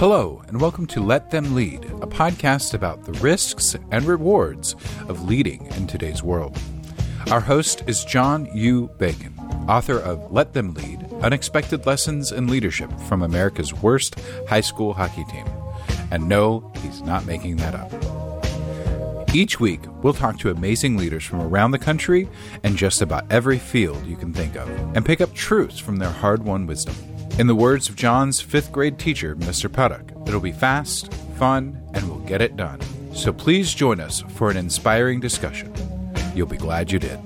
Hello, and welcome to Let Them Lead, a podcast about the risks and rewards of leading in today's world. Our host is John U. Bacon, author of Let Them Lead Unexpected Lessons in Leadership from America's Worst High School Hockey Team. And no, he's not making that up. Each week, we'll talk to amazing leaders from around the country and just about every field you can think of, and pick up truths from their hard won wisdom. In the words of John's fifth grade teacher, Mr. Puddock, it'll be fast, fun, and we'll get it done. So please join us for an inspiring discussion. You'll be glad you did.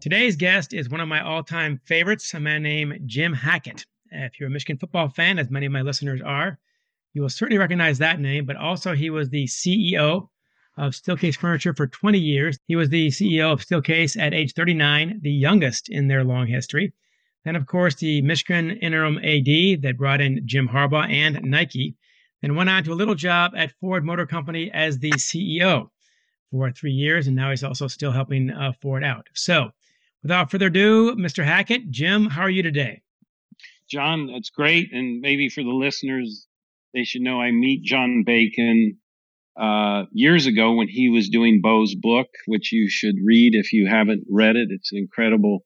Today's guest is one of my all time favorites, a man named Jim Hackett. If you're a Michigan football fan, as many of my listeners are, you will certainly recognize that name, but also he was the CEO of Steelcase Furniture for 20 years. He was the CEO of Steelcase at age 39, the youngest in their long history. Then, of course, the Michigan interim AD that brought in Jim Harbaugh and Nike. Then went on to a little job at Ford Motor Company as the CEO for three years, and now he's also still helping uh, Ford out. So, without further ado, Mr. Hackett, Jim, how are you today? John, that's great, and maybe for the listeners, they should know I meet John Bacon uh, years ago when he was doing Bo's book, which you should read if you haven't read it. It's an incredible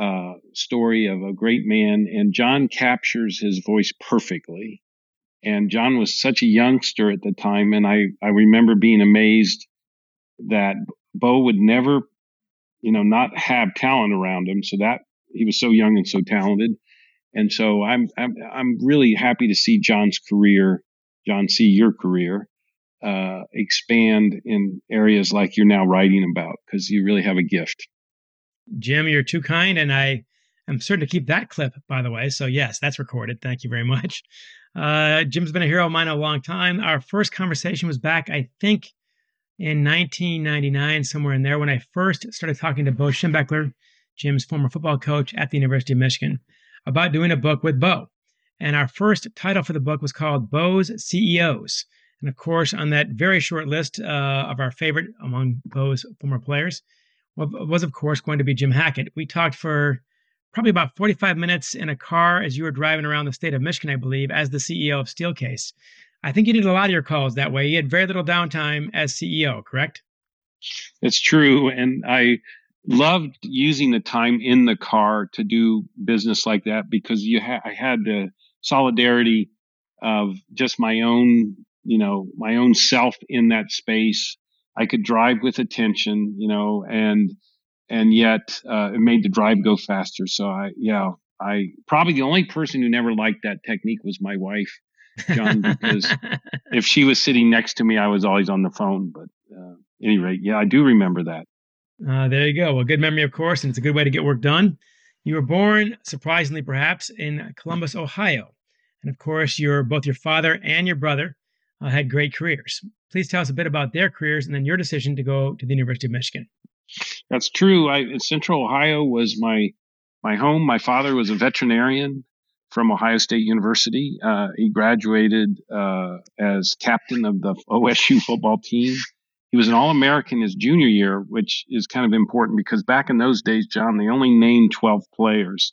uh, story of a great man, and John captures his voice perfectly. And John was such a youngster at the time, and I, I remember being amazed that Bo would never, you know, not have talent around him. So that he was so young and so talented. And so I'm, I'm, I'm really happy to see John's career, John, see your career, uh, expand in areas like you're now writing about because you really have a gift. Jim, you're too kind, and I am certain to keep that clip, by the way. So, yes, that's recorded. Thank you very much. Uh, Jim's been a hero of mine a long time. Our first conversation was back, I think, in 1999, somewhere in there, when I first started talking to Bo Schembechler, Jim's former football coach at the University of Michigan, about doing a book with Bo. And our first title for the book was called Bo's CEOs. And of course, on that very short list uh, of our favorite among Bo's former players was, of course, going to be Jim Hackett. We talked for probably about 45 minutes in a car as you were driving around the state of Michigan, I believe, as the CEO of Steelcase. I think you did a lot of your calls that way. You had very little downtime as CEO, correct? It's true. And I loved using the time in the car to do business like that because you ha- I had the solidarity of just my own, you know, my own self in that space I could drive with attention, you know, and and yet uh, it made the drive go faster. So I, yeah, I probably the only person who never liked that technique was my wife, John, because if she was sitting next to me, I was always on the phone. But uh, any rate, yeah, I do remember that. Uh, there you go. Well, good memory, of course, and it's a good way to get work done. You were born, surprisingly perhaps, in Columbus, Ohio, and of course, your both your father and your brother uh, had great careers. Please tell us a bit about their careers and then your decision to go to the University of Michigan. That's true. I, Central Ohio was my my home. My father was a veterinarian from Ohio State University. Uh, he graduated uh, as captain of the OSU football team. He was an All American his junior year, which is kind of important because back in those days, John, they only named 12 players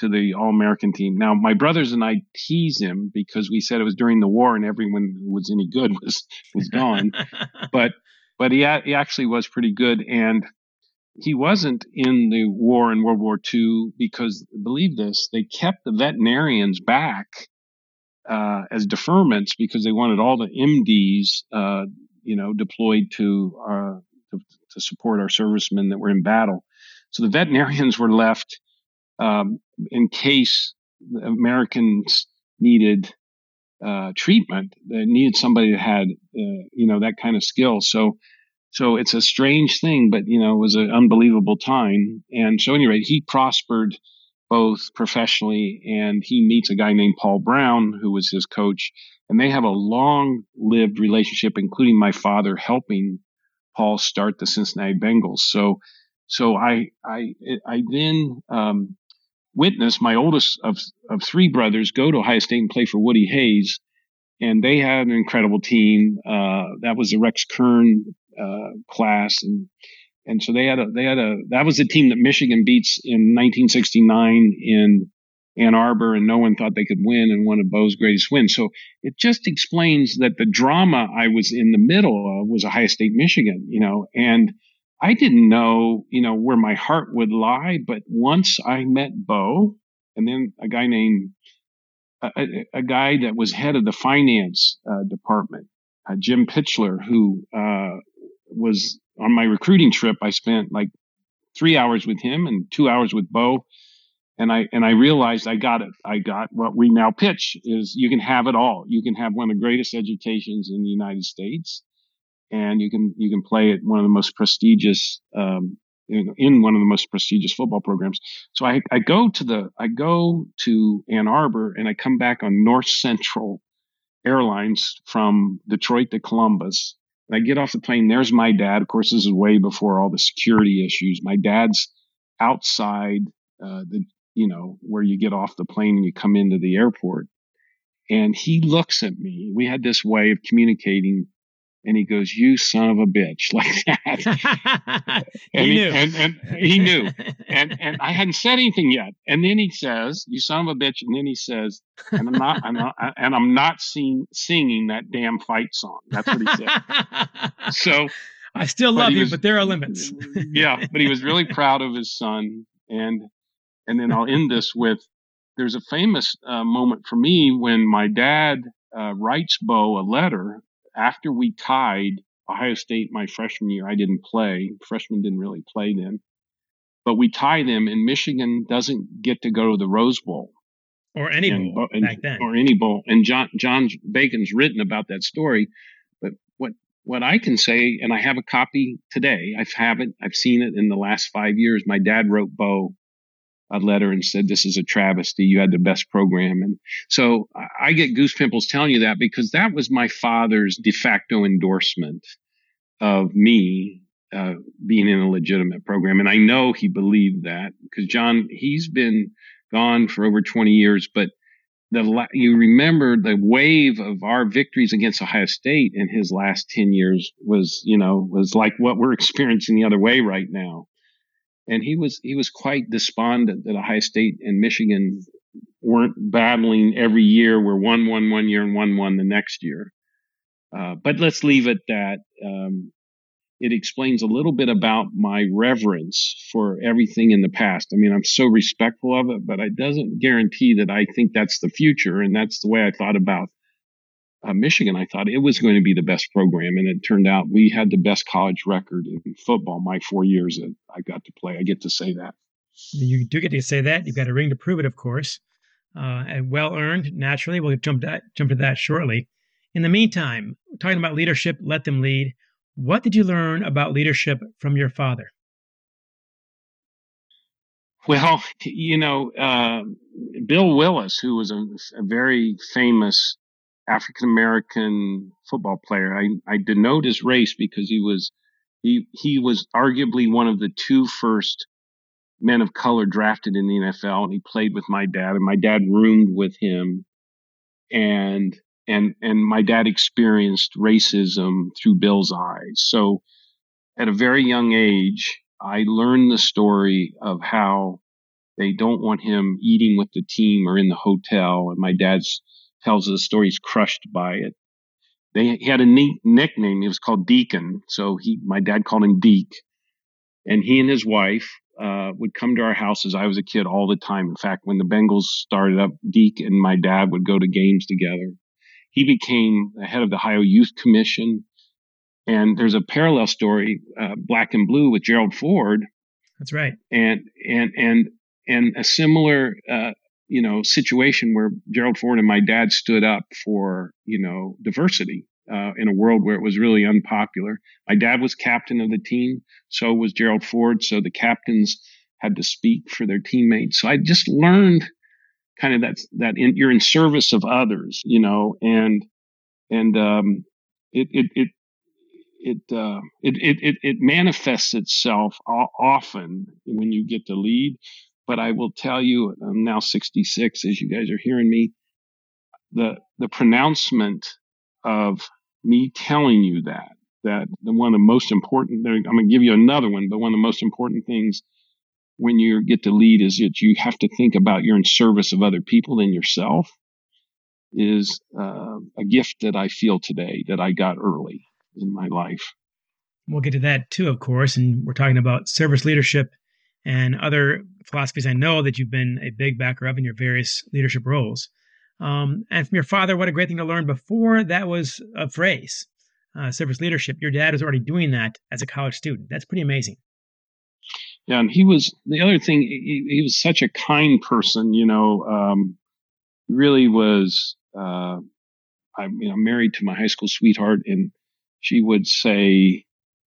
to the All American team. Now, my brothers and I tease him because we said it was during the war and everyone who was any good was was gone. but but he he actually was pretty good, and he wasn't in the war in World War II because believe this, they kept the veterinarians back uh, as deferments because they wanted all the MDs, uh, you know, deployed to, uh, to to support our servicemen that were in battle. So the veterinarians were left um, in case Americans needed uh, treatment, they needed somebody that had, uh, you know, that kind of skill. So, so it's a strange thing, but you know, it was an unbelievable time. And so, anyway, he prospered both professionally, and he meets a guy named Paul Brown, who was his coach, and they have a long-lived relationship, including my father helping Paul start the Cincinnati Bengals. So, so I, I, I then um, witnessed my oldest of, of three brothers go to Ohio State and play for Woody Hayes. And they had an incredible team. Uh, that was the Rex Kern, uh, class. And, and so they had a, they had a, that was the team that Michigan beats in 1969 in, Ann Arbor and no one thought they could win and one of Bo's greatest wins. So it just explains that the drama I was in the middle of was Ohio State, Michigan, you know, and I didn't know, you know, where my heart would lie. But once I met Bo and then a guy named, a, a, guy that was head of the finance uh, department, uh, Jim Pitchler, who uh, was on my recruiting trip. I spent like three hours with him and two hours with Bo and I and I realized I got it. I got what we now pitch is you can have it all. You can have one of the greatest educations in the United States, and you can you can play at one of the most prestigious um, in, in, one of the most prestigious football programs. So I, I go to the I go to Ann Arbor and I come back on North Central Airlines from Detroit to Columbus. And I get off the plane. There's my dad. Of course, this is way before all the security issues. My dad's outside uh, the you know, where you get off the plane and you come into the airport. And he looks at me. We had this way of communicating and he goes, "You son of a bitch," like that. and he, knew, and, and, he knew, and and I hadn't said anything yet. And then he says, "You son of a bitch," and then he says, "And I'm not, I'm not and I'm not sing, singing that damn fight song." That's what he said. so I still love you, was, but there are limits. yeah, but he was really proud of his son, and and then I'll end this with there's a famous uh, moment for me when my dad uh, writes Bo a letter after we tied Ohio State my freshman year. I didn't play. Freshmen didn't really play then. But we tie them, and Michigan doesn't get to go to the Rose Bowl. Or any and, bowl and, back then. Or any bowl. And John, John Bacon's written about that story. But what, what I can say, and I have a copy today, I have it, I've seen it in the last five years. My dad wrote Bo a letter and said, this is a travesty. You had the best program. And so I get goose pimples telling you that because that was my father's de facto endorsement of me uh, being in a legitimate program. And I know he believed that because John, he's been gone for over 20 years, but the, you remember the wave of our victories against Ohio State in his last 10 years was, you know, was like what we're experiencing the other way right now and he was he was quite despondent that Ohio State and Michigan weren't battling every year. We're one one one year and one one the next year. Uh, but let's leave it that. Um, it explains a little bit about my reverence for everything in the past. I mean, I'm so respectful of it, but it doesn't guarantee that I think that's the future. And that's the way I thought about uh, Michigan, I thought it was going to be the best program, and it turned out we had the best college record in football. My four years that I got to play, I get to say that. You do get to say that. You've got a ring to prove it, of course, uh, and well earned. Naturally, we'll jump that jump to that shortly. In the meantime, talking about leadership, let them lead. What did you learn about leadership from your father? Well, you know, uh, Bill Willis, who was a, a very famous African American football player. I, I denote his race because he was he he was arguably one of the two first men of color drafted in the NFL, and he played with my dad, and my dad roomed with him, and and and my dad experienced racism through Bill's eyes. So, at a very young age, I learned the story of how they don't want him eating with the team or in the hotel, and my dad's tells us the story. He's crushed by it. They he had a neat nickname. He was called Deacon. So he, my dad called him Deek. And he and his wife uh, would come to our house as I was a kid all the time. In fact, when the Bengals started up, Deek and my dad would go to games together. He became the head of the Ohio Youth Commission. And there's a parallel story, uh, Black and Blue, with Gerald Ford. That's right. And and and and a similar uh, you know, situation where Gerald Ford and my dad stood up for, you know, diversity uh, in a world where it was really unpopular. My dad was captain of the team, so was Gerald Ford. So the captains had to speak for their teammates. So I just learned kind of that that in, you're in service of others, you know, and and um, it it it it, uh, it, it, it, it manifests itself often when you get to lead. But I will tell you, I'm now 66, as you guys are hearing me. The the pronouncement of me telling you that that the one of the most important. I'm going to give you another one, but one of the most important things when you get to lead is that you have to think about you're in service of other people than yourself is uh, a gift that I feel today that I got early in my life. We'll get to that too, of course. And we're talking about service leadership and other philosophies I know that you've been a big backer of in your various leadership roles. Um, and from your father, what a great thing to learn before that was a phrase, uh, service leadership. Your dad was already doing that as a college student. That's pretty amazing. Yeah, and he was the other thing. He, he was such a kind person. You know, um, really was. Uh, I'm you know married to my high school sweetheart, and she would say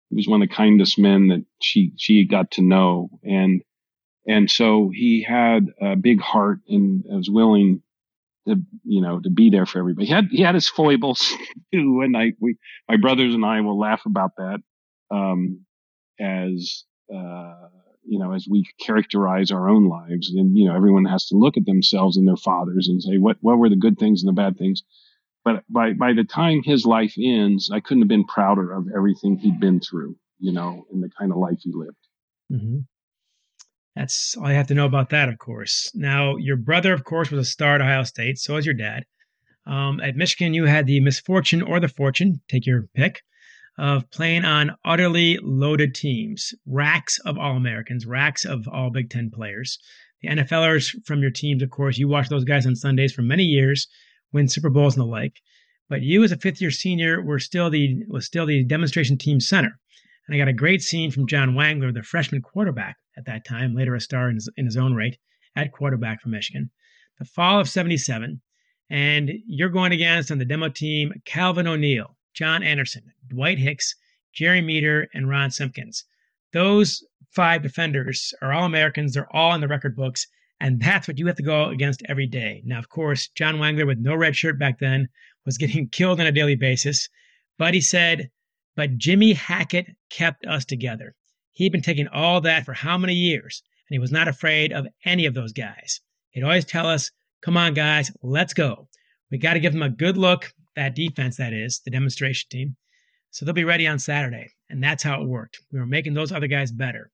he was one of the kindest men that she she got to know, and and so he had a big heart and was willing to you know to be there for everybody. He had he had his foibles too, and I we my brothers and I will laugh about that um, as uh, you know as we characterize our own lives, and you know everyone has to look at themselves and their fathers and say what what were the good things and the bad things. But by by the time his life ends, I couldn't have been prouder of everything he'd been through, you know, and the kind of life he lived. Mm-hmm. That's all you have to know about that, of course. Now, your brother, of course, was a star at Ohio State. So was your dad. Um, at Michigan, you had the misfortune or the fortune, take your pick, of playing on utterly loaded teams, racks of All Americans, racks of all Big Ten players. The NFLers from your teams, of course, you watched those guys on Sundays for many years, win Super Bowls and the like. But you, as a fifth-year senior, were still the was still the demonstration team center. And I got a great scene from John Wangler, the freshman quarterback at that time, later a star in his, in his own right at quarterback for Michigan. The fall of 77, and you're going against on the demo team Calvin O'Neal, John Anderson, Dwight Hicks, Jerry Meter, and Ron Simpkins. Those five defenders are all Americans. They're all in the record books, and that's what you have to go against every day. Now, of course, John Wangler, with no red shirt back then, was getting killed on a daily basis, but he said, but Jimmy Hackett kept us together. He'd been taking all that for how many years, and he was not afraid of any of those guys. He'd always tell us, come on, guys, let's go. We got to give them a good look, that defense, that is, the demonstration team. So they'll be ready on Saturday. And that's how it worked. We were making those other guys better.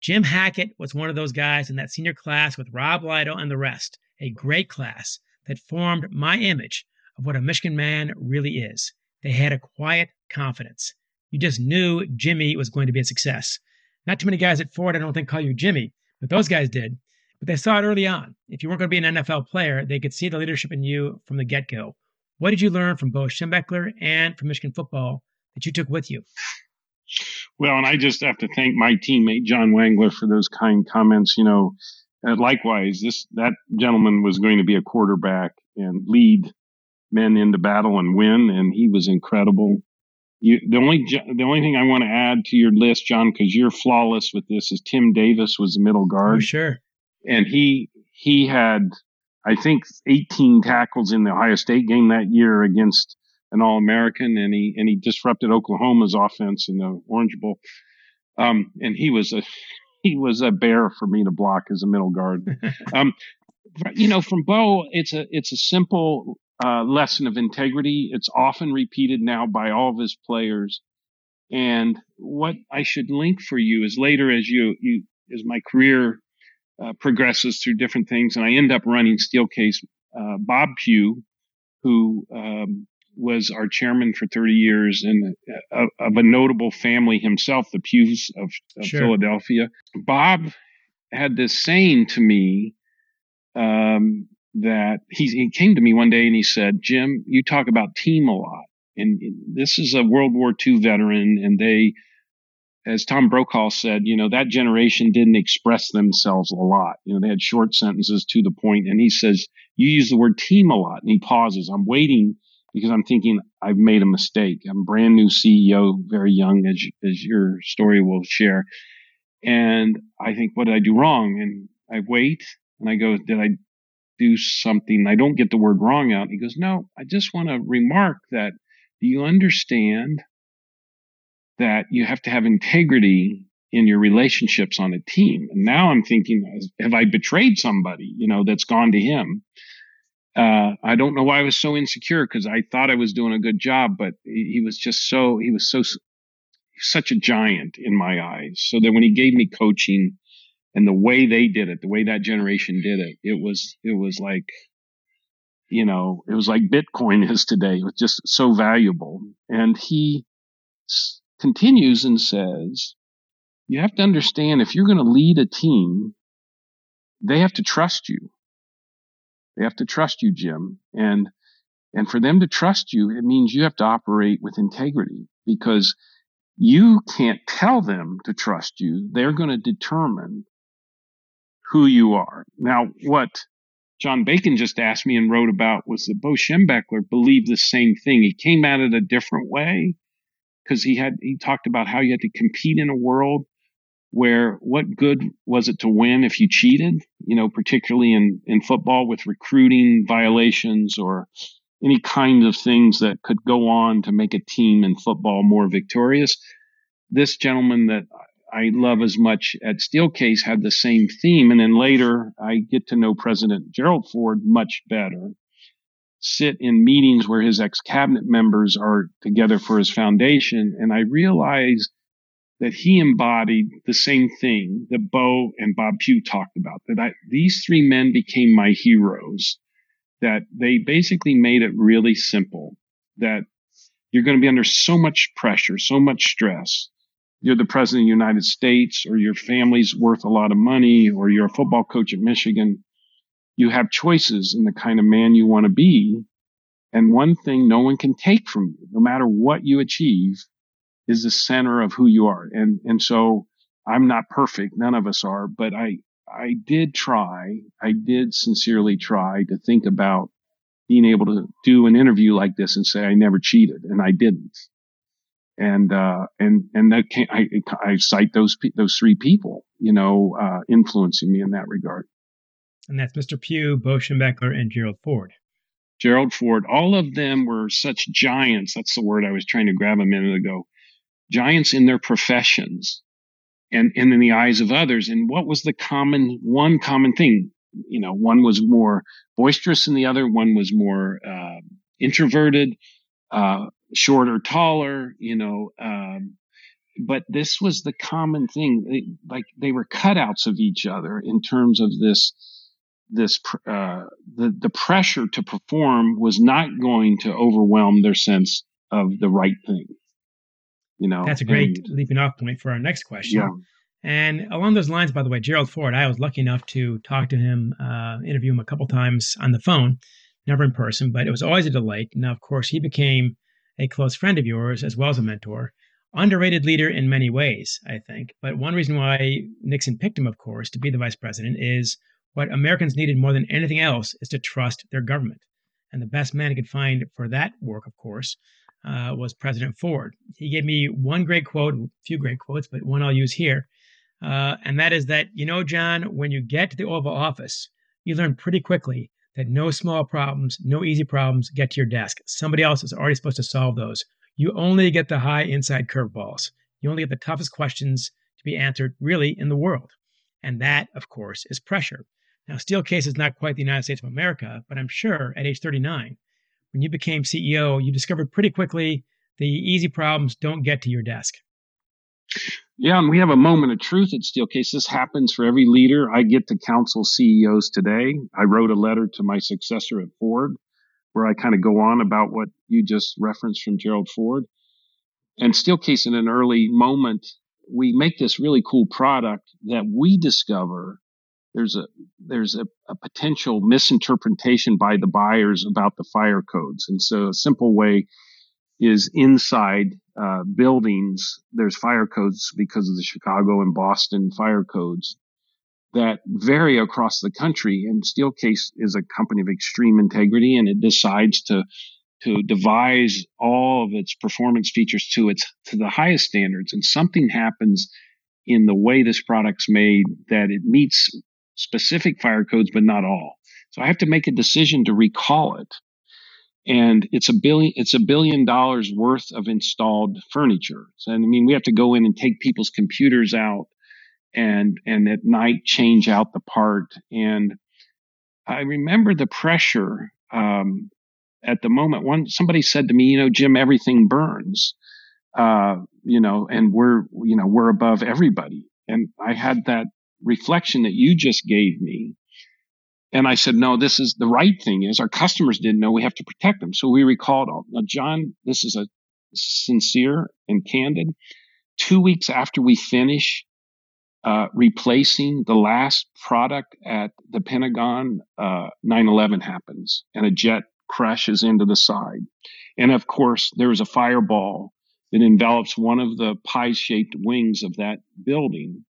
Jim Hackett was one of those guys in that senior class with Rob Lytle and the rest, a great class that formed my image of what a Michigan man really is. They had a quiet confidence. You just knew Jimmy was going to be a success. Not too many guys at Ford, I don't think, call you Jimmy, but those guys did. But they saw it early on. If you weren't going to be an NFL player, they could see the leadership in you from the get go. What did you learn from Bo Schembechler and from Michigan football that you took with you? Well, and I just have to thank my teammate John Wangler for those kind comments. You know, uh, likewise, this that gentleman was going to be a quarterback and lead men into battle and win, and he was incredible. You, the only the only thing I want to add to your list, John, because you're flawless with this, is Tim Davis was the middle guard. Oh, sure. And he he had I think 18 tackles in the Ohio State game that year against an All American, and he and he disrupted Oklahoma's offense in the Orange Bowl. Um, and he was a he was a bear for me to block as a middle guard. um, you know, from Bo, it's a it's a simple uh, lesson of integrity. It's often repeated now by all of his players. And what I should link for you is later as you, you as my career uh, progresses through different things, and I end up running Steelcase. Uh, Bob Pew, who um, was our chairman for 30 years and uh, of a notable family himself, the Pews of, of sure. Philadelphia. Bob had this saying to me um, that he, he came to me one day and he said, Jim, you talk about team a lot. And this is a World War II veteran, and they, as Tom Brokaw said, you know, that generation didn't express themselves a lot. You know, they had short sentences to the point. And he says, You use the word team a lot. And he pauses. I'm waiting because I'm thinking I've made a mistake. I'm brand new CEO, very young, as, as your story will share. And I think, what did I do wrong? And I wait and I go, Did I do something. I don't get the word wrong out. He goes, No, I just want to remark that do you understand that you have to have integrity in your relationships on a team? And now I'm thinking, have I betrayed somebody, you know, that's gone to him? Uh, I don't know why I was so insecure because I thought I was doing a good job, but he was just so, he was so, such a giant in my eyes. So that when he gave me coaching, and the way they did it, the way that generation did it, it was, it was like, you know, it was like Bitcoin is today. It was just so valuable. And he s- continues and says, you have to understand if you're going to lead a team, they have to trust you. They have to trust you, Jim. And, and for them to trust you, it means you have to operate with integrity because you can't tell them to trust you. They're going to determine who you are. Now, what John Bacon just asked me and wrote about was that Bo Schembechler believed the same thing. He came at it a different way because he had, he talked about how you had to compete in a world where what good was it to win if you cheated, you know, particularly in, in football with recruiting violations or any kind of things that could go on to make a team in football more victorious. This gentleman that I love as much at Steelcase had the same theme. And then later I get to know President Gerald Ford much better, sit in meetings where his ex cabinet members are together for his foundation. And I realize that he embodied the same thing that Bo and Bob Pew talked about, that I, these three men became my heroes, that they basically made it really simple, that you're going to be under so much pressure, so much stress. You're the president of the United States or your family's worth a lot of money or you're a football coach at Michigan. You have choices in the kind of man you want to be. And one thing no one can take from you, no matter what you achieve, is the center of who you are. And, and so I'm not perfect. None of us are, but I, I did try. I did sincerely try to think about being able to do an interview like this and say I never cheated and I didn't. And, uh, and, and that can I, I cite those, those three people, you know, uh, influencing me in that regard. And that's Mr. Pew, Bo Schembechler, and Gerald Ford. Gerald Ford, all of them were such giants. That's the word I was trying to grab a minute ago giants in their professions and, and in the eyes of others. And what was the common, one common thing? You know, one was more boisterous than the other. One was more, uh, introverted, uh, shorter, taller, you know, um, but this was the common thing. like they were cutouts of each other in terms of this, this, uh, the, the pressure to perform was not going to overwhelm their sense of the right thing you know that's a great and, leaping off point for our next question yeah. and along those lines by the way gerald ford i was lucky enough to talk to him uh, interview him a couple times on the phone never in person but it was always a delight now of course he became a close friend of yours as well as a mentor underrated leader in many ways i think but one reason why nixon picked him of course to be the vice president is what americans needed more than anything else is to trust their government and the best man he could find for that work of course uh, was President Ford. He gave me one great quote, a few great quotes, but one I'll use here. Uh, and that is that, you know, John, when you get to the Oval Office, you learn pretty quickly that no small problems, no easy problems get to your desk. Somebody else is already supposed to solve those. You only get the high inside curveballs. You only get the toughest questions to be answered, really, in the world. And that, of course, is pressure. Now, Steelcase is not quite the United States of America, but I'm sure at age 39, when you became CEO, you discovered pretty quickly the easy problems don't get to your desk. Yeah, and we have a moment of truth at Steelcase. This happens for every leader. I get to counsel CEOs today. I wrote a letter to my successor at Ford where I kind of go on about what you just referenced from Gerald Ford. And Steelcase in an early moment, we make this really cool product that we discover there's a there's a, a, potential misinterpretation by the buyers about the fire codes. And so a simple way is inside uh, buildings, there's fire codes because of the Chicago and Boston fire codes that vary across the country. And Steelcase is a company of extreme integrity and it decides to to devise all of its performance features to its to the highest standards and something happens in the way this product's made that it meets specific fire codes, but not all. So I have to make a decision to recall it. And it's a billion, it's a billion dollars worth of installed furniture. So, I mean, we have to go in and take people's computers out and, and at night change out the part. And I remember the pressure, um, at the moment. One, somebody said to me, you know, Jim, everything burns, uh, you know, and we're, you know, we're above everybody. And I had that reflection that you just gave me. And I said, no, this is the right thing is our customers didn't know we have to protect them. So we recalled all. Now, John, this is a sincere and candid. Two weeks after we finish uh, replacing the last product at the Pentagon, uh, 9/11 happens and a jet crashes into the side. And of course, there is a fireball that envelops one of the pie shaped wings of that building.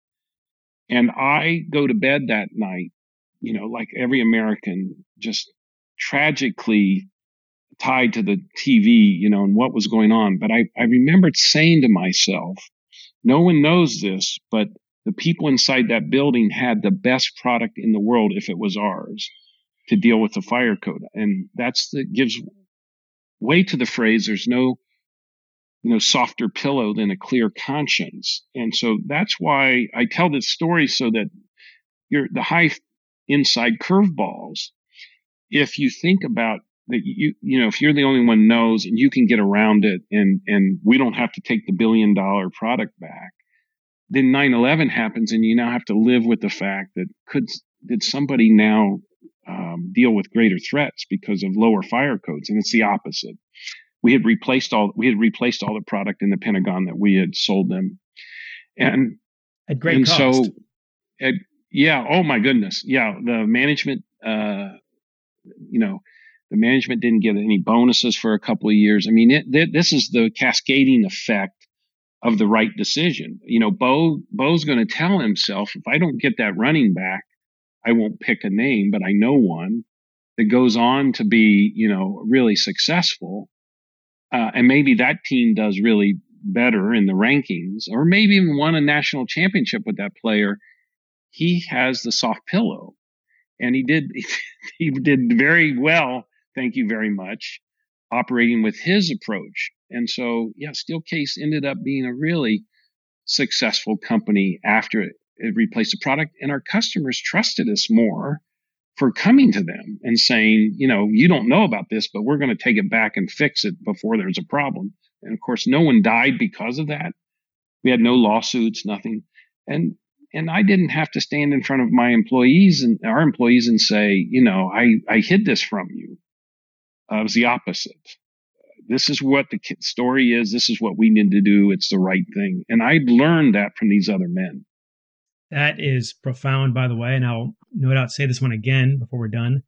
And I go to bed that night, you know, like every American, just tragically tied to the TV, you know, and what was going on. But I, I remembered saying to myself, no one knows this, but the people inside that building had the best product in the world if it was ours to deal with the fire code. And that's the gives way to the phrase, there's no you know, softer pillow than a clear conscience. And so that's why I tell this story so that you're the high inside curveballs. If you think about that, you, you know, if you're the only one knows and you can get around it and, and we don't have to take the billion dollar product back, then 9-11 happens and you now have to live with the fact that could, did somebody now um, deal with greater threats because of lower fire codes? And it's the opposite we had replaced all we had replaced all the product in the Pentagon that we had sold them, and at great and cost. so, at, yeah, oh my goodness, yeah, the management, uh, you know, the management didn't get any bonuses for a couple of years. I mean, it, th- this is the cascading effect of the right decision. You know, Bo Bo's going to tell himself, if I don't get that running back, I won't pick a name, but I know one that goes on to be, you know, really successful uh, and maybe that team does really better in the rankings, or maybe even won a national championship with that player. He has the soft pillow, and he did he did very well. Thank you very much, operating with his approach. And so, yeah, Steelcase ended up being a really successful company after it, it replaced the product, and our customers trusted us more for coming to them and saying, you know, you don't know about this, but we're going to take it back and fix it before there's a problem. And of course, no one died because of that. We had no lawsuits, nothing. And and I didn't have to stand in front of my employees and our employees and say, you know, I, I hid this from you. Uh, it was the opposite. This is what the story is. This is what we need to do. It's the right thing. And I learned that from these other men. That is profound, by the way, and I'll no doubt say this one again before we're done.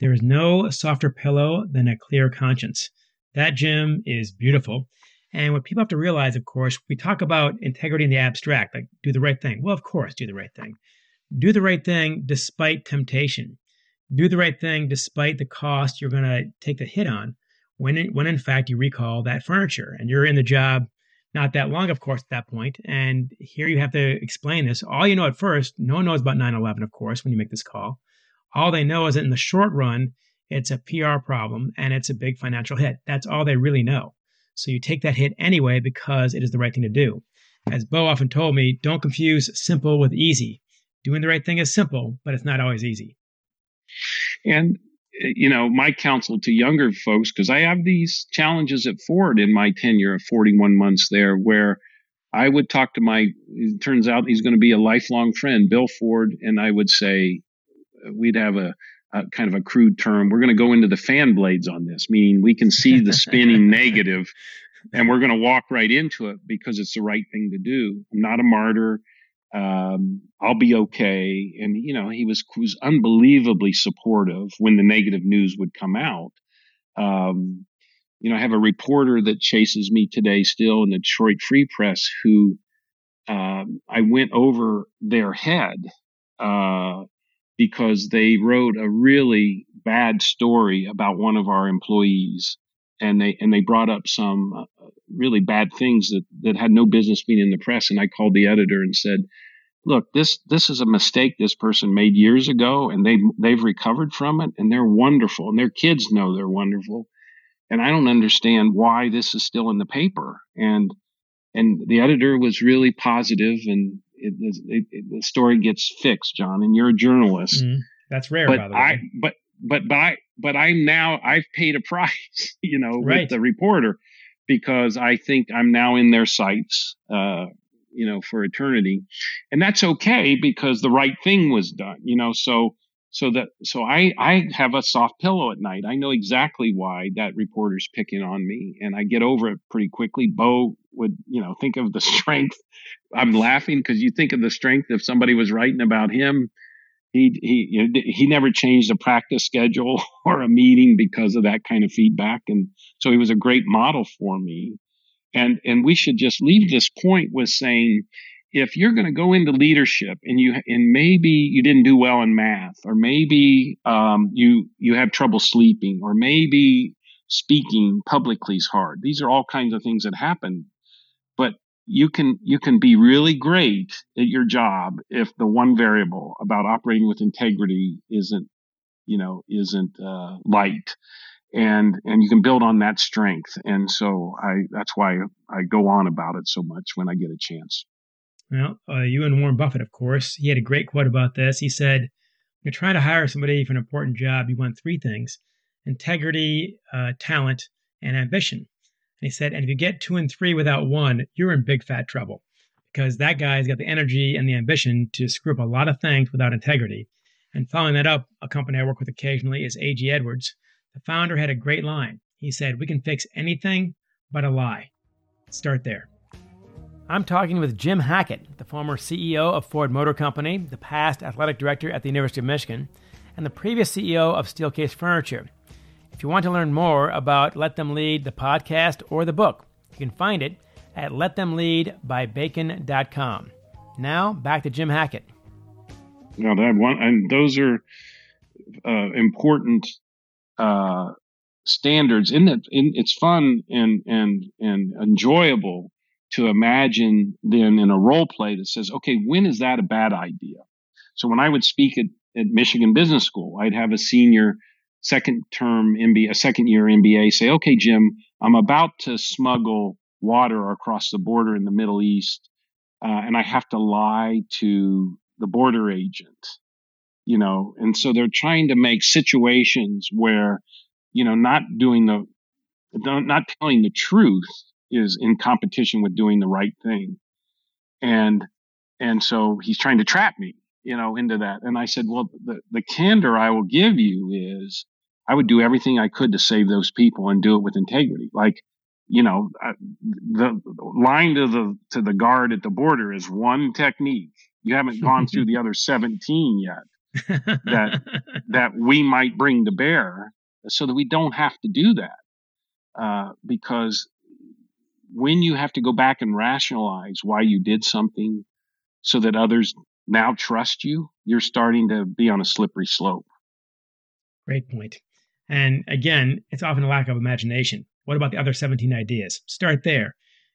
There is no softer pillow than a clear conscience. That, Jim, is beautiful. And what people have to realize, of course, we talk about integrity in the abstract, like do the right thing. Well, of course, do the right thing. Do the right thing despite temptation. Do the right thing despite the cost you're going to take the hit on when, when in fact you recall that furniture and you're in the job not that long, of course, at that point. And here you have to explain this. All you know at first, no one knows about 9 11, of course, when you make this call. All they know is that in the short run, it's a PR problem and it's a big financial hit. That's all they really know. So you take that hit anyway because it is the right thing to do. As Bo often told me, don't confuse simple with easy. Doing the right thing is simple, but it's not always easy. And eh, you know, my counsel to younger folks, because I have these challenges at Ford in my tenure of 41 months there, where I would talk to my, it turns out he's going to be a lifelong friend, Bill Ford, and I would say, we'd have a, a kind of a crude term. We're going to go into the fan blades on this, meaning we can see the spinning negative and we're going to walk right into it because it's the right thing to do. I'm not a martyr um, I'll be okay. And, you know, he was, was unbelievably supportive when the negative news would come out. Um, you know, I have a reporter that chases me today still in the Detroit Free Press who um, I went over their head uh, because they wrote a really bad story about one of our employees and they and they brought up some uh, really bad things that that had no business being in the press. And I called the editor and said, "Look, this this is a mistake this person made years ago, and they they've recovered from it, and they're wonderful, and their kids know they're wonderful, and I don't understand why this is still in the paper." And and the editor was really positive, and it, it, it, the story gets fixed, John. And you're a journalist. Mm, that's rare, but I but but but I but I'm now I've paid a price, you know, right. with the reporter because I think I'm now in their sights. Uh, you know, for eternity. And that's okay because the right thing was done, you know, so, so that, so I, I have a soft pillow at night. I know exactly why that reporter's picking on me and I get over it pretty quickly. Bo would, you know, think of the strength. I'm laughing because you think of the strength if somebody was writing about him he he he never changed a practice schedule or a meeting because of that kind of feedback and so he was a great model for me and and we should just leave this point with saying if you're going to go into leadership and you and maybe you didn't do well in math or maybe um, you you have trouble sleeping or maybe speaking publicly is hard these are all kinds of things that happen. But you can you can be really great at your job if the one variable about operating with integrity isn't you know isn't uh, light. And and you can build on that strength. And so i that's why i go on about it so much when i get a chance well uh, you and warren buffett of course he had a great quote about this he said you're trying to hire somebody for an important job you want three things integrity uh, talent and ambition and he said, and if you get two and three without one, you're in big fat trouble because that guy's got the energy and the ambition to screw up a lot of things without integrity. And following that up, a company I work with occasionally is A.G. Edwards. The founder had a great line. He said, We can fix anything but a lie. Start there. I'm talking with Jim Hackett, the former CEO of Ford Motor Company, the past athletic director at the University of Michigan, and the previous CEO of Steelcase Furniture. If you want to learn more about Let Them Lead, the podcast, or the book, you can find it at letthemleadbybacon.com. Now, back to Jim Hackett. Now, that one, and those are uh, important uh, standards. In that, in, it's fun and and and enjoyable to imagine then in a role play that says, okay, when is that a bad idea? So when I would speak at, at Michigan Business School, I'd have a senior second term MBA, a second year MBA say, okay, Jim, I'm about to smuggle water across the border in the Middle East, uh, and I have to lie to the border agent, you know, and so they're trying to make situations where, you know, not doing the, not telling the truth is in competition with doing the right thing. And, and so he's trying to trap me you know, into that. And I said, well, the, the candor I will give you is I would do everything I could to save those people and do it with integrity. Like, you know, the line to the, to the guard at the border is one technique. You haven't gone through the other 17 yet that, that we might bring to bear so that we don't have to do that. Uh, because when you have to go back and rationalize why you did something so that others now trust you, you're starting to be on a slippery slope. Great point. And again, it's often a lack of imagination. What about the other 17 ideas? Start there.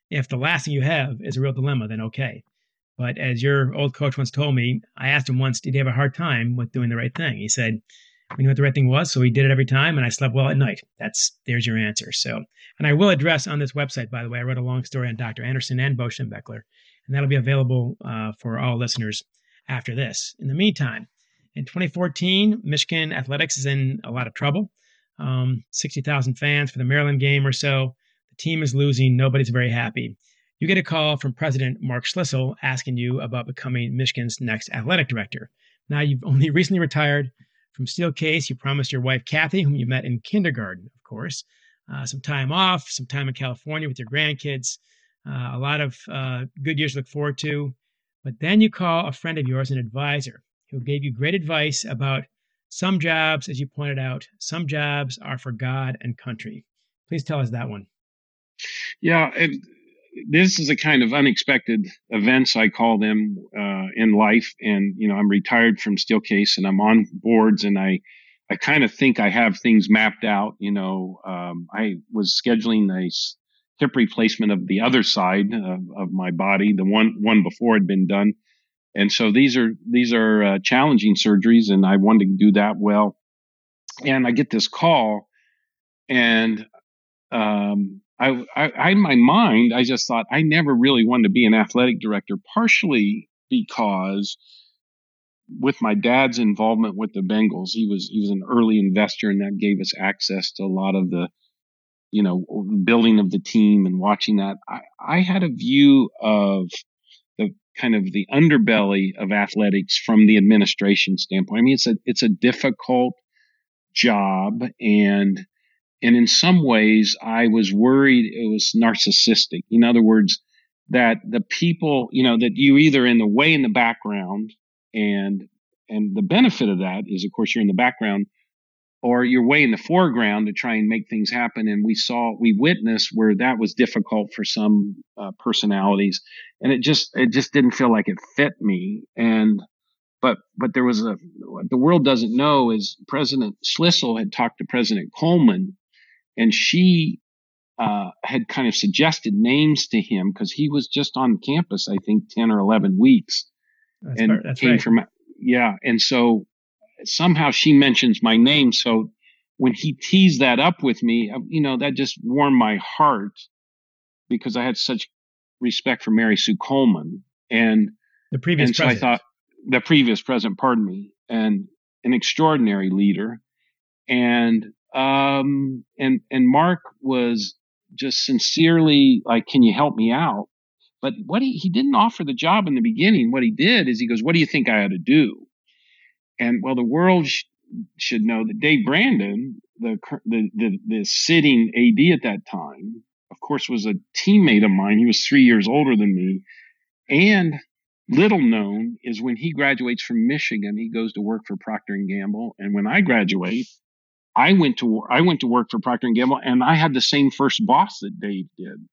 If the last thing you have is a real dilemma, then okay. But as your old coach once told me, I asked him once, did he have a hard time with doing the right thing? He said, we knew what the right thing was, so we did it every time, and I slept well at night. That's there's your answer. So, and I will address on this website, by the way, I wrote a long story on Dr. Anderson and Bo Schembechler, and that'll be available uh, for all listeners after this. In the meantime, in 2014, Michigan athletics is in a lot of trouble. Um, 60,000 fans for the Maryland game or so. The team is losing. Nobody's very happy. You get a call from President Mark Schlissel asking you about becoming Michigan's next athletic director. Now, you've only recently retired from Steelcase. You promised your wife, Kathy, whom you met in kindergarten, of course, uh, some time off, some time in California with your grandkids, uh, a lot of uh, good years to look forward to. But then you call a friend of yours, an advisor, who gave you great advice about some jobs, as you pointed out, some jobs are for God and country. Please tell us that one. Yeah, it, this is a kind of unexpected events I call them uh, in life, and you know I'm retired from Steelcase and I'm on boards, and I I kind of think I have things mapped out. You know, um, I was scheduling a hip replacement of the other side of, of, my body. The one one before had been done, and so these are these are uh, challenging surgeries, and I wanted to do that well. And I get this call, and um, I, I, in my mind, I just thought I never really wanted to be an athletic director, partially because with my dad's involvement with the Bengals, he was he was an early investor, and that gave us access to a lot of the you know, building of the team and watching that, I, I had a view of the kind of the underbelly of athletics from the administration standpoint. I mean, it's a it's a difficult job, and and in some ways, I was worried it was narcissistic. In other words, that the people, you know, that you either in the way in the background, and and the benefit of that is, of course, you're in the background or you're way in the foreground to try and make things happen. And we saw, we witnessed where that was difficult for some uh, personalities, and it just it just didn't feel like it fit me. And but but there was a what the world doesn't know is President Schlissel had talked to President Coleman, and she uh, had kind of suggested names to him because he was just on campus, I think, ten or eleven weeks, That's, and part- came right. from yeah, and so somehow she mentions my name. So when he teased that up with me, uh, you know, that just warmed my heart because I had such respect for Mary Sue Coleman and the previous and so president. I thought the previous president, pardon me, and an extraordinary leader, and um and and Mark was just sincerely like, "Can you help me out?" But what he he didn't offer the job in the beginning. What he did is he goes, "What do you think I ought to do?" And well, the world sh- should know that Dave Brandon, the, the the the sitting AD at that time, of course, was a teammate of mine. He was three years older than me, and little known is when he graduates from Michigan, he goes to work for Procter and Gamble. And when I graduate, I went to I went to work for Procter and Gamble, and I had the same first boss that Dave did.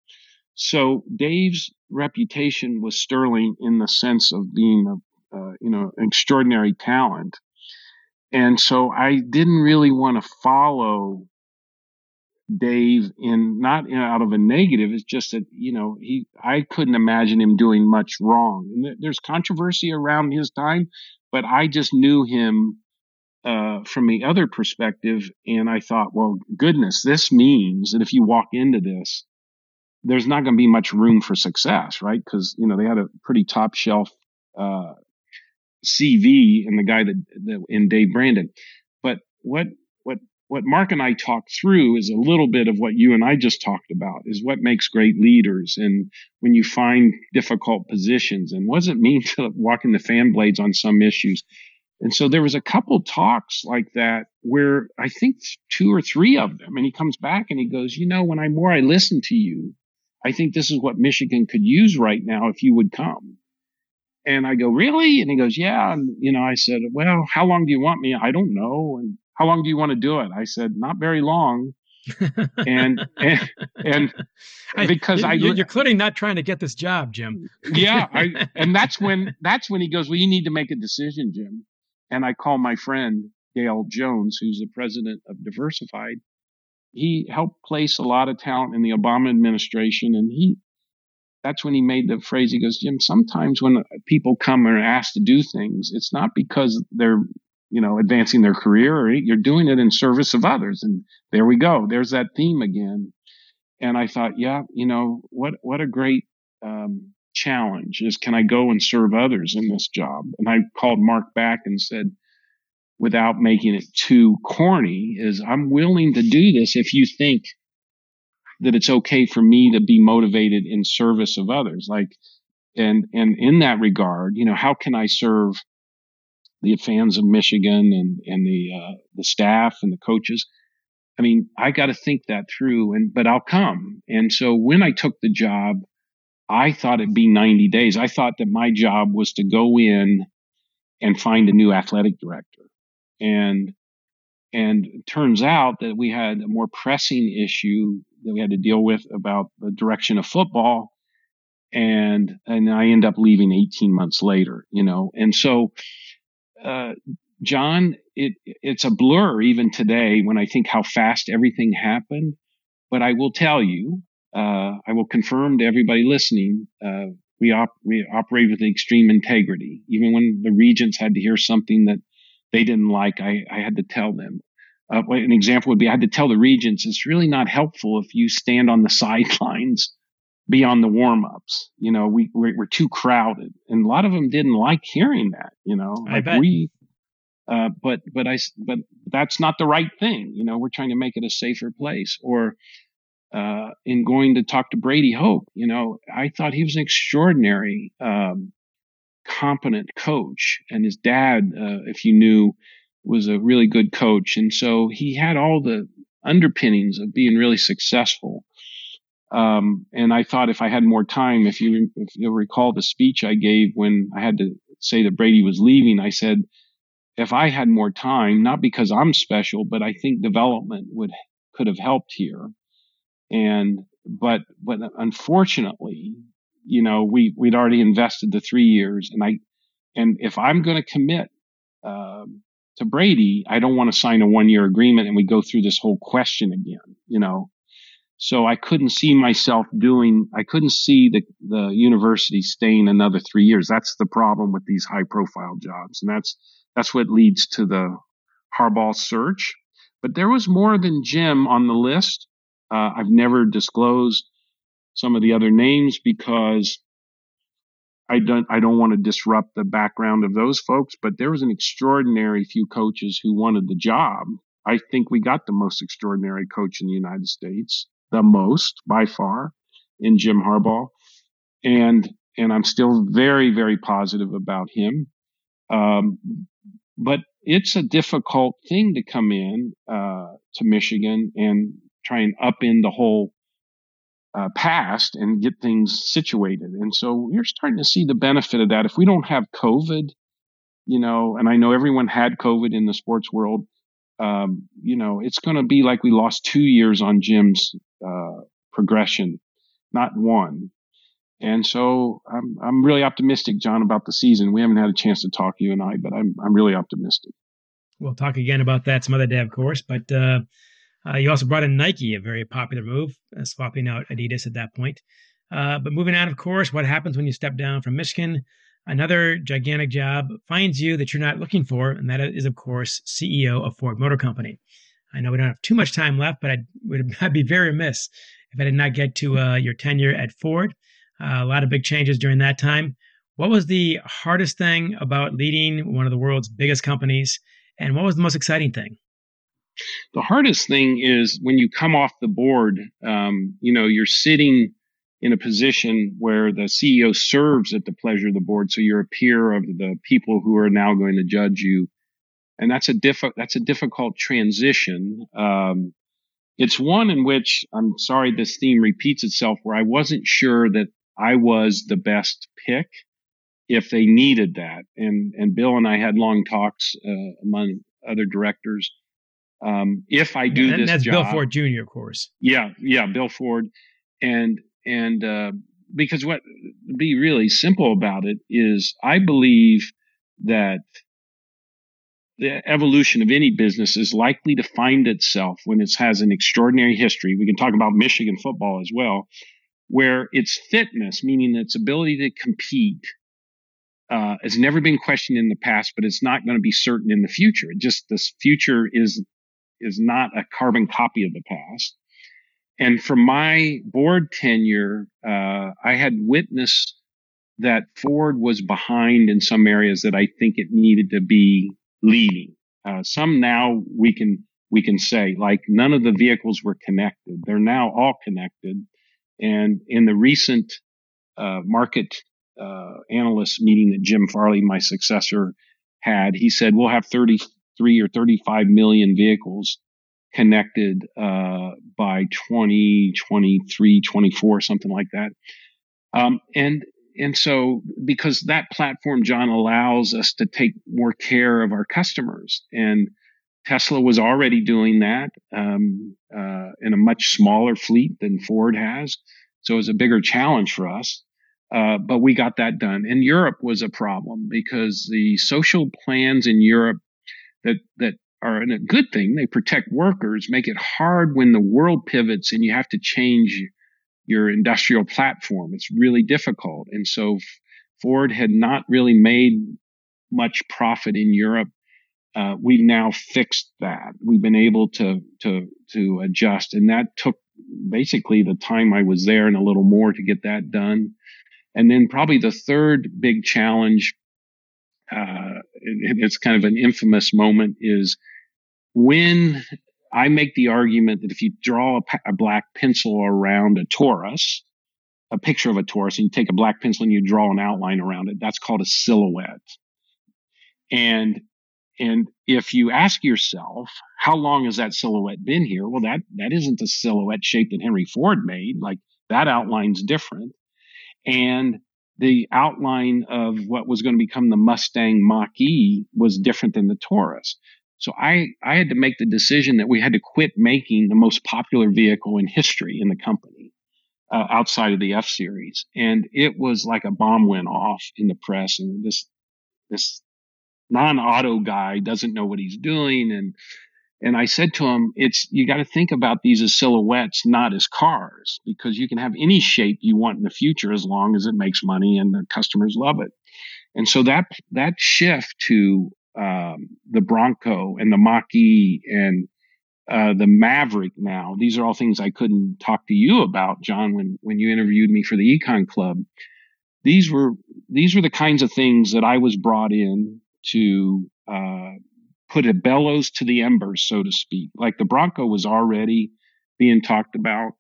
So Dave's reputation was sterling in the sense of being a uh, you know extraordinary talent, and so I didn't really want to follow Dave in not out of a negative. It's just that you know he I couldn't imagine him doing much wrong. And there- there's controversy around his time, but I just knew him uh, from the other perspective, and I thought, well, goodness, this means that if you walk into this, there's not going to be much room for success, right? Because you know they had a pretty top shelf uh, CV in the guy that, that in Dave Brandon. But what what what Mark and I talked through is a little bit of what you and I just talked about is what makes great leaders and when you find difficult positions and what does it mean to walk in the fan blades on some issues. And so there was a couple talks like that where I think two or three of them, and he comes back and he goes, you know, when I more I listen to you, I think this is what Michigan could use right now if you would come. And I go, really? And he goes, yeah. And, you know, I said, well, how long do you want me? I don't know. And how long do you want to do it? I said, not very long. and, and, and I- because I, you- you're clearly not trying to get this job, Jim. yeah, I, and that's when, that's when he goes, well, you need to make a decision, Jim. And I call my friend Dale Jones, who's the president of Diversified. He helped place a lot of talent in the Obama administration. And he, that's when he made the phrase. He goes, Jim, sometimes when people come and are asked to do things, it's not because they're, you know, advancing their career or you're doing it in service of others. And there we go. There's that theme again. And I thought, yeah, you know, what, what a great, um, challenge is can I go and serve others in this job? And I called Mark back and said, without making it too corny, is I'm willing to do this if you think that it's okay for me to be motivated in service of others. Like, and, and in that regard, you know, how can I serve the fans of Michigan and, and the, uh, the staff and the coaches? I mean, I got to think that through and, but I'll come. And so when I took the job, I thought it'd be 90 days. I thought that my job was to go in and find a new athletic director. And, and it turns out that we had a more pressing issue that we had to deal with about the direction of football. And, and I end up leaving 18 months later, you know, and so, uh, John, it, it's a blur even today when I think how fast everything happened. But I will tell you, uh, I will confirm to everybody listening, uh, we op- we operate with extreme integrity. Even when the regents had to hear something that they didn't like, I, I had to tell them. Uh, an example would be I had to tell the regents it's really not helpful if you stand on the sidelines beyond the warm ups. You know, we we're, we're, too crowded, and a lot of them didn't like hearing that. You know, I like bet. we. Uh, but but I but that's not the right thing. You know, we're trying to make it a safer place. Or uh, in going to talk to Brady Hoke. you know, I thought he was an extraordinary um, competent coach. And his dad, uh, if you knew, was a really good coach. And so he had all the underpinnings of being really successful. Um, and I thought if I had more time, if you if you'll recall the speech I gave when I had to say that Brady was leaving, I said if I had more time, not because I'm special, but I think development would could have helped here. And but but unfortunately, you know, we we'd already invested the three years, and I and if I'm going to commit um, to Brady, I don't want to sign a one year agreement and we go through this whole question again. You know, so I couldn't see myself doing, I couldn't see the, the university staying another three years. That's the problem with these high profile jobs. And that's, that's what leads to the Harbaugh search. But there was more than Jim on the list. Uh, I've never disclosed some of the other names because I don't, I don't want to disrupt the background of those folks, but there was an extraordinary few coaches who wanted the job. I think we got the most extraordinary coach in the United States the most by far in Jim Harbaugh. And, and I'm still very, very positive about him. Um, but it's a difficult thing to come in, uh, to Michigan and try and up in the whole, uh, past and get things situated. And so you're starting to see the benefit of that. If we don't have COVID, you know, and I know everyone had COVID in the sports world, um, you know, it's going to be like we lost two years on Jim's uh, progression, not one. And so I'm I'm really optimistic, John, about the season. We haven't had a chance to talk, you and I, but I'm I'm really optimistic. We'll talk again about that some other day, of course. But uh, uh, you also brought in Nike, a very popular move, uh, swapping out Adidas at that point. Uh, but moving on, of course, what happens when you step down from Michigan? Another gigantic job finds you that you're not looking for, and that is, of course, CEO of Ford Motor Company. I know we don't have too much time left, but I'd, would, I'd be very remiss if I did not get to uh, your tenure at Ford. Uh, a lot of big changes during that time. What was the hardest thing about leading one of the world's biggest companies, and what was the most exciting thing? The hardest thing is when you come off the board. Um, you know, you're sitting in a position where the CEO serves at the pleasure of the board. So you're a peer of the people who are now going to judge you. And that's a diff- that's a difficult transition. Um, it's one in which I'm sorry this theme repeats itself where I wasn't sure that I was the best pick if they needed that. And, and Bill and I had long talks, uh, among other directors. Um, if I do and this that's job, Bill Ford Jr., of course. Yeah. Yeah. Bill Ford. And and uh, because what be really simple about it is I believe that the evolution of any business is likely to find itself when it has an extraordinary history. We can talk about Michigan football as well, where its fitness, meaning its ability to compete, uh, has never been questioned in the past, but it's not going to be certain in the future. It just this future is is not a carbon copy of the past. And from my board tenure, uh, I had witnessed that Ford was behind in some areas that I think it needed to be leading. Uh, some now we can we can say like none of the vehicles were connected. They're now all connected. And in the recent uh, market uh, analyst meeting that Jim Farley, my successor, had, he said we'll have 33 or 35 million vehicles connected uh, by 2023, 24, something like that. Um, and and so because that platform, John, allows us to take more care of our customers, and Tesla was already doing that um, uh, in a much smaller fleet than Ford has, so it was a bigger challenge for us. Uh, but we got that done. And Europe was a problem because the social plans in Europe that that are a good thing. They protect workers, make it hard when the world pivots and you have to change your industrial platform. It's really difficult. And so Ford had not really made much profit in Europe. Uh, we've now fixed that. We've been able to, to, to adjust. And that took basically the time I was there and a little more to get that done. And then probably the third big challenge uh, it's kind of an infamous moment is when I make the argument that if you draw a, a black pencil around a Taurus a picture of a Taurus and you take a black pencil and you draw an outline around it. That's called a silhouette. And and if you ask yourself, how long has that silhouette been here? Well, that that isn't the silhouette shape that Henry Ford made. Like that outline's different. And the outline of what was going to become the Mustang Mach E was different than the Taurus. So I, I had to make the decision that we had to quit making the most popular vehicle in history in the company uh, outside of the F series. And it was like a bomb went off in the press and this, this non-auto guy doesn't know what he's doing. And, and I said to him, it's, you got to think about these as silhouettes, not as cars, because you can have any shape you want in the future as long as it makes money and the customers love it. And so that, that shift to, um, the Bronco and the Mach-E and, uh, the Maverick now. These are all things I couldn't talk to you about, John, when, when you interviewed me for the Econ Club. These were, these were the kinds of things that I was brought in to, uh, put a bellows to the embers, so to speak. Like the Bronco was already being talked about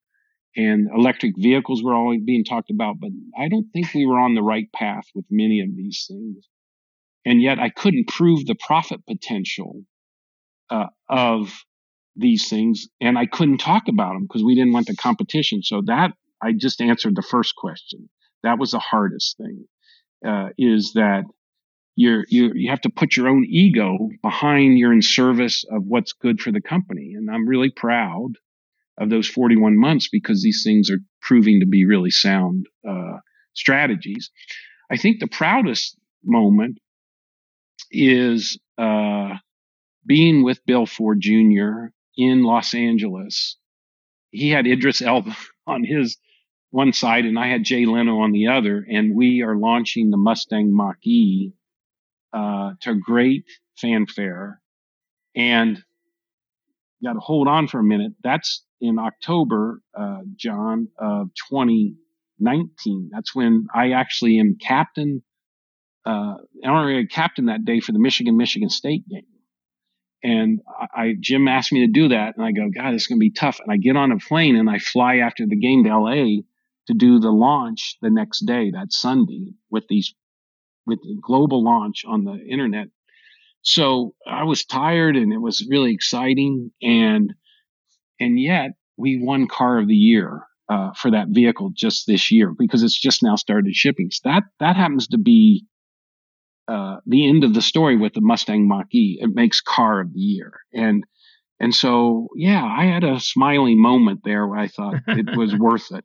and electric vehicles were always being talked about, but I don't think we were on the right path with many of these things. And yet I couldn't prove the profit potential uh, of these things and I couldn't talk about them because we didn't want the competition. So that I just answered the first question. That was the hardest thing, uh, is that you're, you you have to put your own ego behind you're in service of what's good for the company. And I'm really proud of those 41 months because these things are proving to be really sound uh, strategies. I think the proudest moment is uh, being with Bill Ford Jr. in Los Angeles. He had Idris Elba on his one side and I had Jay Leno on the other, and we are launching the Mustang Mach E uh, to great fanfare. And got to hold on for a minute. That's in October, uh, John, of 2019. That's when I actually am captain, uh, honorary captain that day for the Michigan Michigan State game. And I, Jim asked me to do that, and I go, God, it's going to be tough. And I get on a plane and I fly after the game to LA to do the launch the next day, that Sunday, with these with the global launch on the internet. So I was tired and it was really exciting. And, and yet we won car of the year. Uh, for that vehicle just this year because it's just now started shipping. So that that happens to be uh, the end of the story with the Mustang Mach-E. It makes car of the year, and and so yeah, I had a smiling moment there where I thought it was worth it.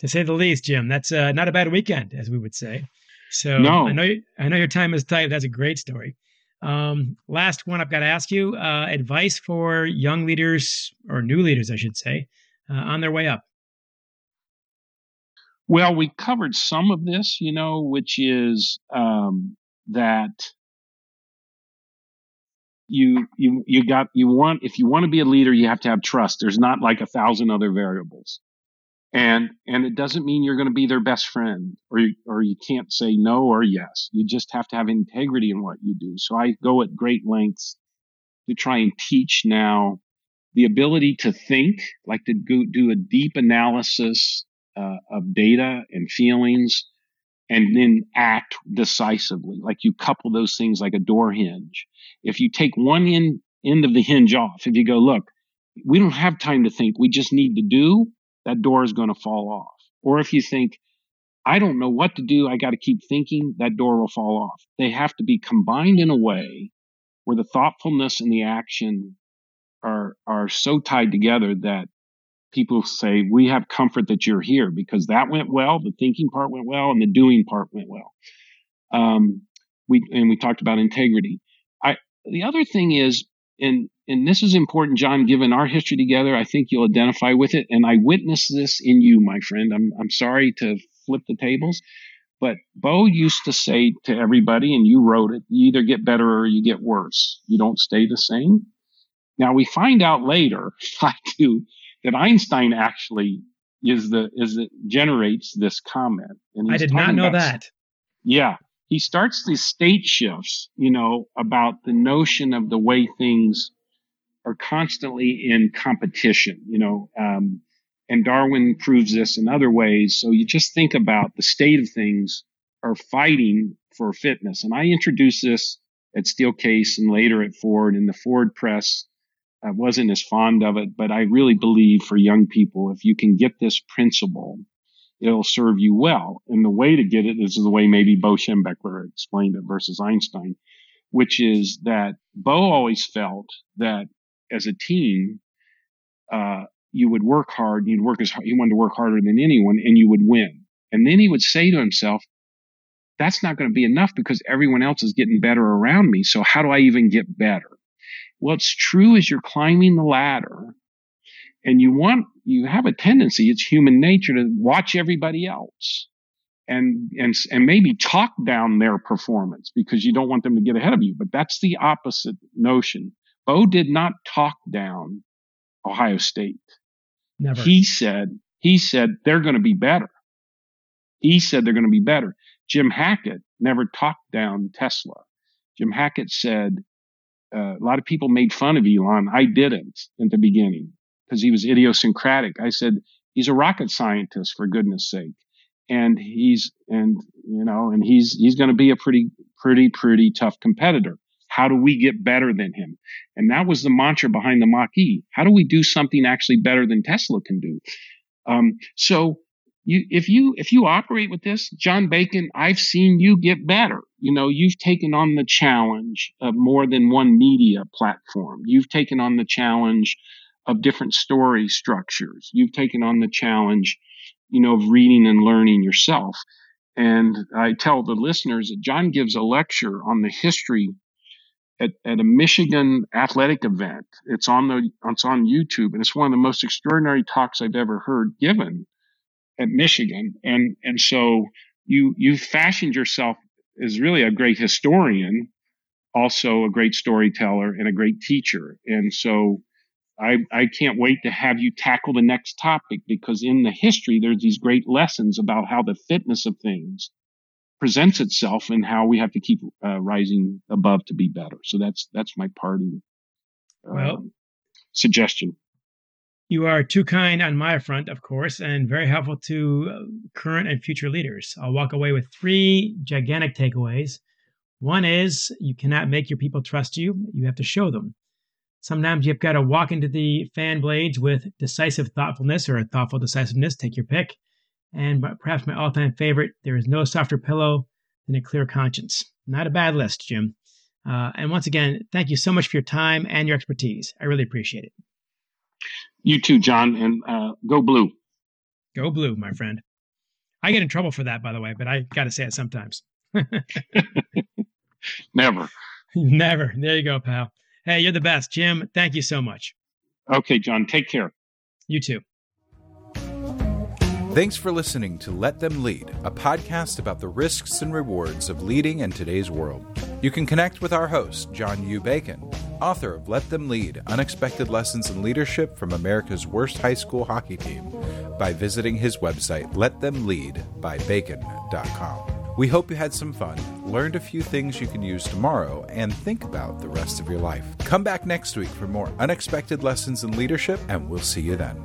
To say the least, Jim, that's uh, not a bad weekend, as we would say. So no. I know you, I know your time is tight. That's a great story. Um, last one I've got to ask you: uh, advice for young leaders or new leaders, I should say, uh, on their way up. Well, we covered some of this, you know, which is um, that you you you got you want if you want to be a leader, you have to have trust. There's not like a thousand other variables and and it doesn't mean you're going to be their best friend or you, or you can't say no or yes. You just have to have integrity in what you do. So i go at great lengths to try and teach now the ability to think like to go, do a deep analysis uh, of data and feelings and then act decisively. Like you couple those things like a door hinge. If you take one end, end of the hinge off if you go look we don't have time to think. We just need to do that door is going to fall off. Or if you think, I don't know what to do, I got to keep thinking, that door will fall off. They have to be combined in a way where the thoughtfulness and the action are, are so tied together that people say, we have comfort that you're here because that went well. The thinking part went well and the doing part went well. Um, we, and we talked about integrity. I, the other thing is, and and this is important, John, given our history together. I think you'll identify with it. And I witnessed this in you, my friend. I'm, I'm sorry to flip the tables, but Bo used to say to everybody, and you wrote it, you either get better or you get worse. You don't stay the same. Now we find out later, I do, that Einstein actually is the, is the, generates this comment. And I did not know about, that. Yeah. He starts these state shifts, you know, about the notion of the way things are constantly in competition, you know, um, And Darwin proves this in other ways. So you just think about the state of things are fighting for fitness. And I introduced this at Steelcase and later at Ford in the Ford press. I wasn't as fond of it, but I really believe for young people, if you can get this principle, it'll serve you well. And the way to get it is the way maybe Bo Schembechler explained it versus Einstein, which is that Bo always felt that as a team, uh, you would work hard, you'd work as hard, he wanted to work harder than anyone, and you would win. And then he would say to himself, that's not going to be enough because everyone else is getting better around me. So how do I even get better? What's true is you're climbing the ladder and you want, you have a tendency, it's human nature to watch everybody else and, and, and maybe talk down their performance because you don't want them to get ahead of you. But that's the opposite notion. Bo did not talk down Ohio State. Never. He said, he said they're going to be better. He said they're going to be better. Jim Hackett never talked down Tesla. Jim Hackett said, uh, a lot of people made fun of Elon. I didn't in the beginning because he was idiosyncratic. I said, he's a rocket scientist for goodness sake. And he's, and, you know, and he's, he's going to be a pretty, pretty, pretty tough competitor. How do we get better than him? And that was the mantra behind the Mach E. How do we do something actually better than Tesla can do? Um, so you, if you, if you operate with this, John Bacon, I've seen you get better. You know, you've taken on the challenge of more than one media platform. You've taken on the challenge of different story structures. You've taken on the challenge, you know, of reading and learning yourself. And I tell the listeners that John gives a lecture on the history at, at a Michigan athletic event. It's on the it's on YouTube, and it's one of the most extraordinary talks I've ever heard given at Michigan. And and so you you fashioned yourself as really a great historian, also a great storyteller and a great teacher. And so I, I can't wait to have you tackle the next topic because in the history, there's these great lessons about how the fitness of things presents itself and how we have to keep uh, rising above to be better. So that's that's my parting uh, well, suggestion. You are too kind on my front, of course, and very helpful to uh, current and future leaders. I'll walk away with three gigantic takeaways. One is you cannot make your people trust you; you have to show them. Sometimes you've got to walk into the fan blades with decisive thoughtfulness or a thoughtful decisiveness, take your pick and perhaps my all time favorite, there is no softer pillow than a clear conscience. Not a bad list, Jim. Uh, and once again, thank you so much for your time and your expertise. I really appreciate it. You too, John, and uh, go blue. Go blue, my friend. I get in trouble for that, by the way, but I got to say it sometimes. Never. Never. There you go, pal. Hey, you're the best. Jim, thank you so much. Okay, John. Take care. You too. Thanks for listening to Let Them Lead, a podcast about the risks and rewards of leading in today's world. You can connect with our host, John U. Bacon, author of Let Them Lead Unexpected Lessons in Leadership from America's Worst High School Hockey Team, by visiting his website, letthemleadbybacon.com. We hope you had some fun, learned a few things you can use tomorrow, and think about the rest of your life. Come back next week for more unexpected lessons in leadership, and we'll see you then.